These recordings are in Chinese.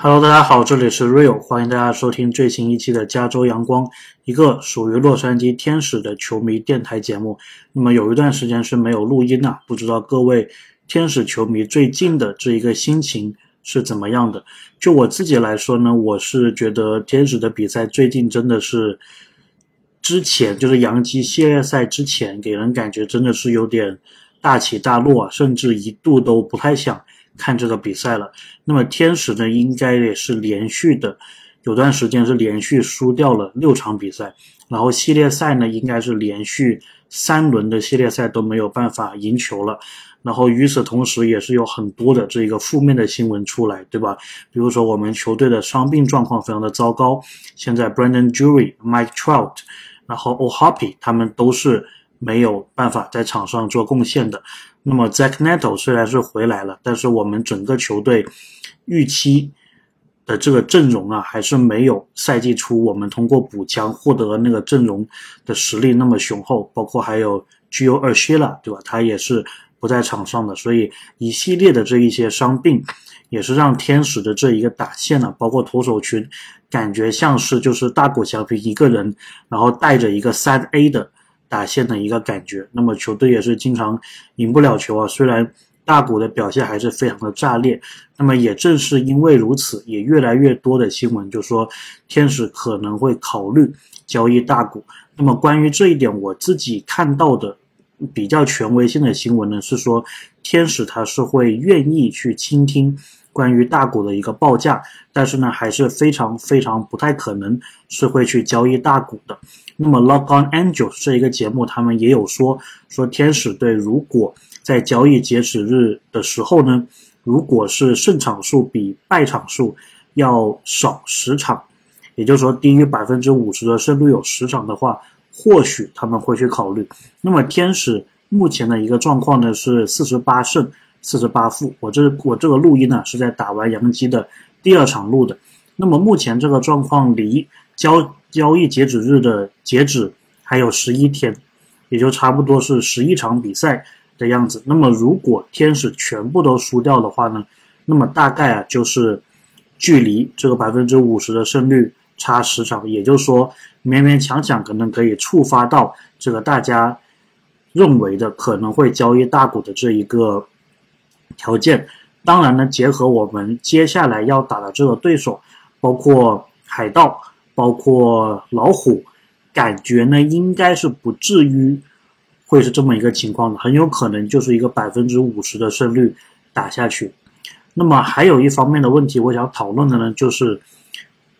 Hello，大家好，这里是 Real，欢迎大家收听最新一期的加州阳光，一个属于洛杉矶天使的球迷电台节目。那么有一段时间是没有录音啊，不知道各位天使球迷最近的这一个心情是怎么样的？就我自己来说呢，我是觉得天使的比赛最近真的是，之前就是洋基系列赛之前，给人感觉真的是有点大起大落啊，甚至一度都不太想。看这个比赛了，那么天使呢，应该也是连续的，有段时间是连续输掉了六场比赛，然后系列赛呢，应该是连续三轮的系列赛都没有办法赢球了，然后与此同时，也是有很多的这个负面的新闻出来，对吧？比如说我们球队的伤病状况非常的糟糕，现在 Brandon Jury、Mike Trout，然后 O'Hoppe 他们都是没有办法在场上做贡献的。那么 Zach Neto 虽然是回来了，但是我们整个球队预期的这个阵容啊，还是没有赛季初我们通过补强获得那个阵容的实力那么雄厚。包括还有 Gio Urshela，对吧？他也是不在场上的，所以一系列的这一些伤病，也是让天使的这一个打线呢，包括投手群，感觉像是就是大谷翔平一个人，然后带着一个三 A 的。打线的一个感觉，那么球队也是经常赢不了球啊。虽然大谷的表现还是非常的炸裂，那么也正是因为如此，也越来越多的新闻就说天使可能会考虑交易大谷。那么关于这一点，我自己看到的比较权威性的新闻呢，是说天使他是会愿意去倾听。关于大股的一个报价，但是呢，还是非常非常不太可能是会去交易大股的。那么，Log On Angel 这一个节目，他们也有说，说天使队如果在交易截止日的时候呢，如果是胜场数比败场数要少十场，也就是说低于百分之五十的胜率有十场的话，或许他们会去考虑。那么，天使目前的一个状况呢是四十八胜。四十八负，我这我这个录音呢是在打完杨基的第二场录的。那么目前这个状况离交交易截止日的截止还有十一天，也就差不多是十一场比赛的样子。那么如果天使全部都输掉的话呢，那么大概啊就是距离这个百分之五十的胜率差十场，也就是说勉勉强强可能可以触发到这个大家认为的可能会交易大股的这一个。条件，当然呢，结合我们接下来要打的这个对手，包括海盗，包括老虎，感觉呢应该是不至于会是这么一个情况的，很有可能就是一个百分之五十的胜率打下去。那么还有一方面的问题，我想讨论的呢，就是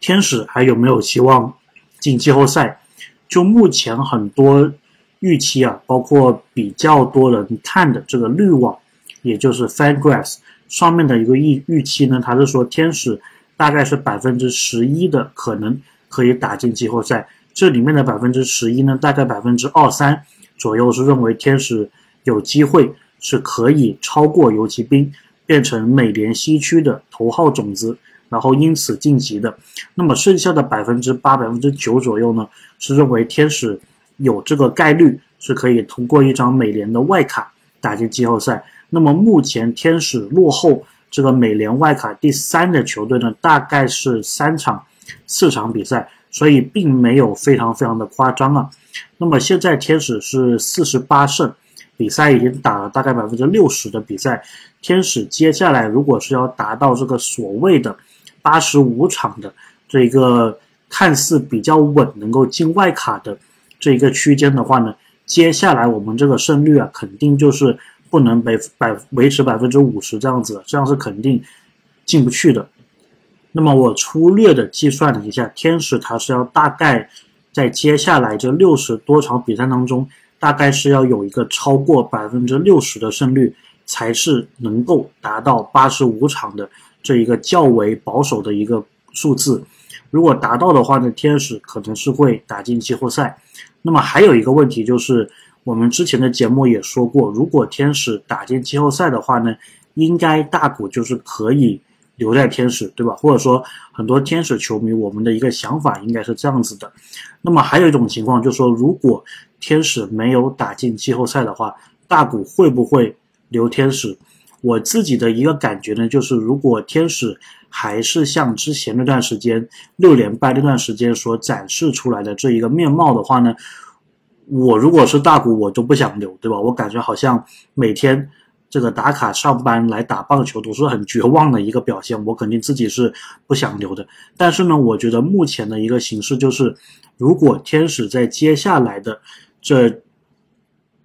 天使还有没有希望进季后赛？就目前很多预期啊，包括比较多人看的这个滤网。也就是 FanGraphs 上面的一个预预期呢，他是说天使大概是百分之十一的可能可以打进季后赛，这里面的百分之十一呢，大概百分之二三左右是认为天使有机会是可以超过游骑兵，变成美联西区的头号种子，然后因此晋级的。那么剩下的百分之八、百分之九左右呢，是认为天使有这个概率是可以通过一张美联的外卡打进季后赛。那么目前天使落后这个美联外卡第三的球队呢，大概是三场、四场比赛，所以并没有非常非常的夸张啊。那么现在天使是四十八胜，比赛已经打了大概百分之六十的比赛。天使接下来如果是要达到这个所谓的八十五场的这个看似比较稳，能够进外卡的这一个区间的话呢，接下来我们这个胜率啊，肯定就是。不能百百维持百分之五十这样子，这样是肯定进不去的。那么我粗略的计算了一下，天使它是要大概在接下来这六十多场比赛当中，大概是要有一个超过百分之六十的胜率，才是能够达到八十五场的这一个较为保守的一个数字。如果达到的话呢，天使可能是会打进季后赛。那么还有一个问题就是。我们之前的节目也说过，如果天使打进季后赛的话呢，应该大谷就是可以留在天使，对吧？或者说很多天使球迷，我们的一个想法应该是这样子的。那么还有一种情况就是说，如果天使没有打进季后赛的话，大谷会不会留天使？我自己的一个感觉呢，就是如果天使还是像之前那段时间六连败那段时间所展示出来的这一个面貌的话呢，我如果是大股，我都不想留，对吧？我感觉好像每天这个打卡上班来打棒球都是很绝望的一个表现，我肯定自己是不想留的。但是呢，我觉得目前的一个形势就是，如果天使在接下来的这。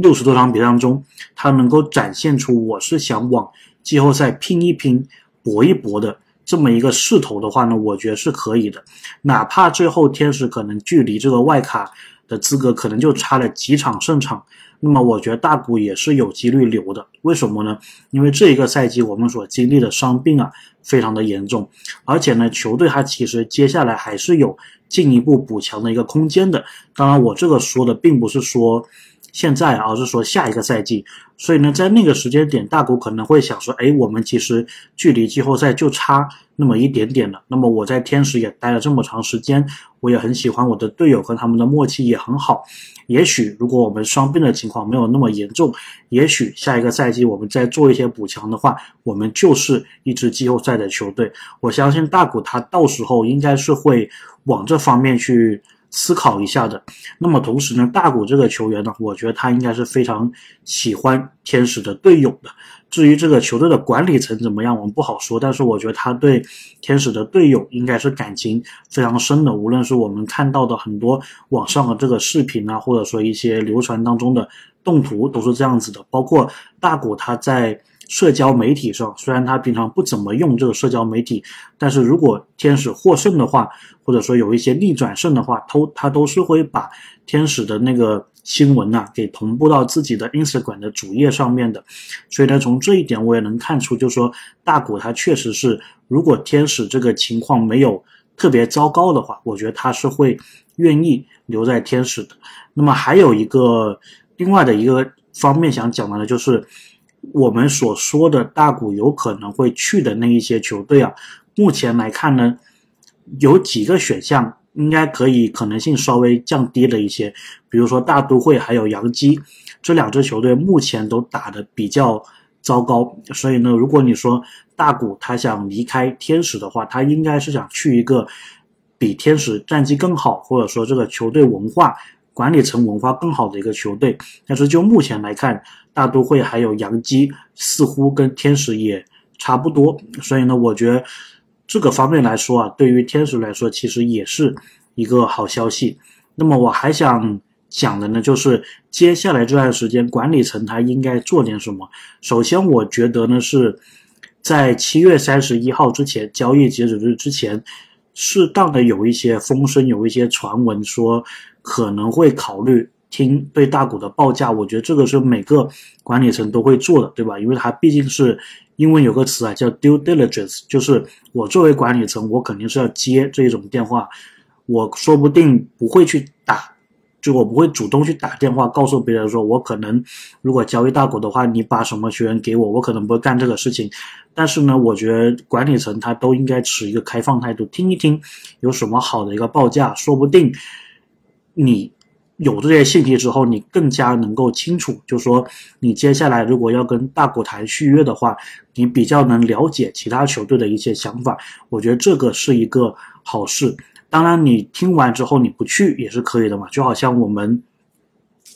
六十多场比赛当中，他能够展现出我是想往季后赛拼一拼、搏一搏的这么一个势头的话呢，我觉得是可以的。哪怕最后天使可能距离这个外卡的资格可能就差了几场胜场，那么我觉得大谷也是有几率留的。为什么呢？因为这一个赛季我们所经历的伤病啊非常的严重，而且呢，球队它其实接下来还是有进一步补强的一个空间的。当然，我这个说的并不是说。现在，而是说下一个赛季，所以呢，在那个时间点，大谷可能会想说：“哎，我们其实距离季后赛就差那么一点点了。那么我在天使也待了这么长时间，我也很喜欢我的队友，和他们的默契也很好。也许如果我们伤病的情况没有那么严重，也许下一个赛季我们再做一些补强的话，我们就是一支季后赛的球队。我相信大谷他到时候应该是会往这方面去。”思考一下的，那么同时呢，大谷这个球员呢，我觉得他应该是非常喜欢天使的队友的。至于这个球队的管理层怎么样，我们不好说。但是我觉得他对天使的队友应该是感情非常深的。无论是我们看到的很多网上的这个视频啊，或者说一些流传当中的动图，都是这样子的。包括大谷他在。社交媒体上，虽然他平常不怎么用这个社交媒体，但是如果天使获胜的话，或者说有一些逆转胜的话，都他都是会把天使的那个新闻呐给同步到自己的 Instagram 的主页上面的。所以呢，从这一点我也能看出，就是说大谷他确实是，如果天使这个情况没有特别糟糕的话，我觉得他是会愿意留在天使的。那么还有一个另外的一个方面想讲的呢，就是。我们所说的大股有可能会去的那一些球队啊，目前来看呢，有几个选项应该可以可能性稍微降低了一些，比如说大都会还有洋基这两支球队目前都打得比较糟糕，所以呢，如果你说大股他想离开天使的话，他应该是想去一个比天使战绩更好，或者说这个球队文化。管理层文化更好的一个球队，但是就目前来看，大都会还有洋基似乎跟天使也差不多，所以呢，我觉得这个方面来说啊，对于天使来说其实也是一个好消息。那么我还想讲的呢，就是接下来这段时间管理层他应该做点什么。首先，我觉得呢是在七月三十一号之前，交易截止日之前，适当的有一些风声，有一些传闻说。可能会考虑听对大股的报价，我觉得这个是每个管理层都会做的，对吧？因为它毕竟是英文有个词啊，叫 due diligence，就是我作为管理层，我肯定是要接这种电话，我说不定不会去打，就我不会主动去打电话告诉别人说，我可能如果交易大股的话，你把什么学员给我，我可能不会干这个事情。但是呢，我觉得管理层他都应该持一个开放态度，听一听有什么好的一个报价，说不定。你有这些信息之后，你更加能够清楚，就说，你接下来如果要跟大股谈续约的话，你比较能了解其他球队的一些想法。我觉得这个是一个好事。当然，你听完之后你不去也是可以的嘛。就好像我们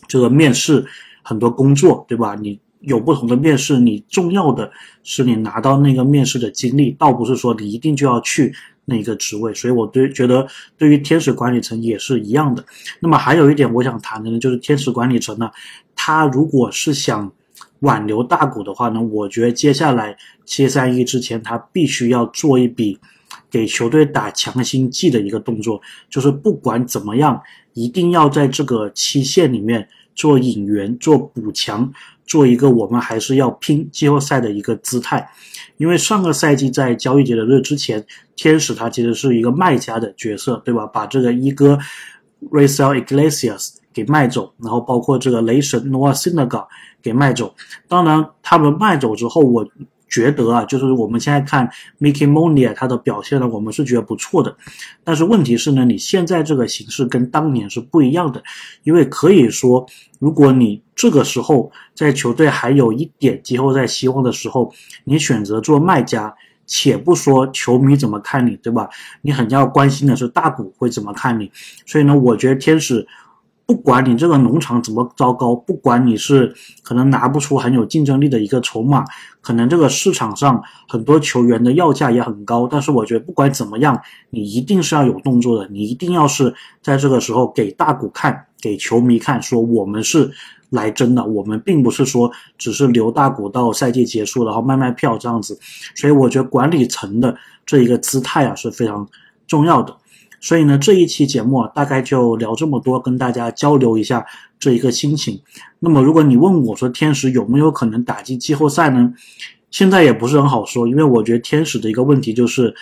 这个面试很多工作，对吧？你有不同的面试，你重要的是你拿到那个面试的经历，倒不是说你一定就要去。那一个职位，所以我对觉得对于天使管理层也是一样的。那么还有一点我想谈的呢，就是天使管理层呢，他如果是想挽留大股的话呢，我觉得接下来七三一之前，他必须要做一笔给球队打强心剂的一个动作，就是不管怎么样，一定要在这个期限里面做引援、做补强。做一个我们还是要拼季后赛的一个姿态，因为上个赛季在交易节的日之前，天使他其实是一个卖家的角色，对吧？把这个一哥 Racel Iglesias 给卖走，然后包括这个雷神 Noah s i n a g a 给卖走。当然，他们卖走之后，我觉得啊，就是我们现在看 Mickey Monia 他的表现呢，我们是觉得不错的。但是问题是呢，你现在这个形式跟当年是不一样的，因为可以说，如果你这个时候在球队还有一点季后赛希望的时候，你选择做卖家，且不说球迷怎么看你，对吧？你很要关心的是大股会怎么看你。所以呢，我觉得天使。不管你这个农场怎么糟糕，不管你是可能拿不出很有竞争力的一个筹码，可能这个市场上很多球员的要价也很高，但是我觉得不管怎么样，你一定是要有动作的，你一定要是在这个时候给大股看，给球迷看，说我们是来真的，我们并不是说只是留大股到赛季结束然后卖卖票这样子，所以我觉得管理层的这一个姿态啊是非常重要的。所以呢，这一期节目啊，大概就聊这么多，跟大家交流一下这一个心情。那么，如果你问我说天使有没有可能打进季后赛呢？现在也不是很好说，因为我觉得天使的一个问题就是，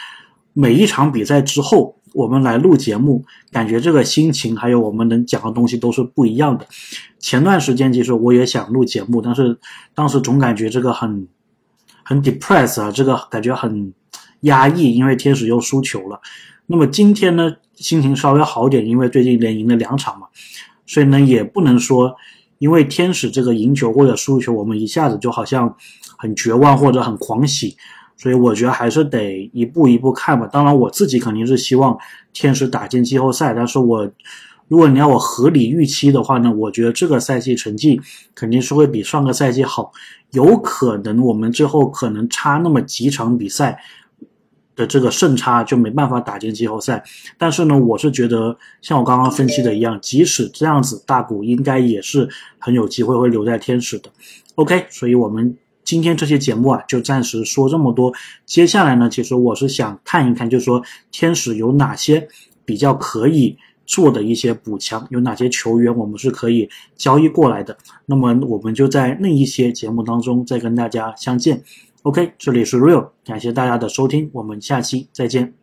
每一场比赛之后，我们来录节目，感觉这个心情还有我们能讲的东西都是不一样的。前段时间其实我也想录节目，但是当时总感觉这个很很 depress 啊，这个感觉很压抑，因为天使又输球了。那么今天呢，心情稍微好点，因为最近连赢了两场嘛，所以呢，也不能说因为天使这个赢球或者输球，我们一下子就好像很绝望或者很狂喜，所以我觉得还是得一步一步看吧。当然，我自己肯定是希望天使打进季后赛，但是我如果你要我合理预期的话呢，我觉得这个赛季成绩肯定是会比上个赛季好，有可能我们最后可能差那么几场比赛。的这个胜差就没办法打进季后赛，但是呢，我是觉得像我刚刚分析的一样，即使这样子，大股应该也是很有机会会留在天使的。OK，所以我们今天这期节目啊，就暂时说这么多。接下来呢，其实我是想看一看，就是说天使有哪些比较可以做的一些补强，有哪些球员我们是可以交易过来的。那么我们就在那一些节目当中再跟大家相见。OK，这里是 Real，感谢大家的收听，我们下期再见。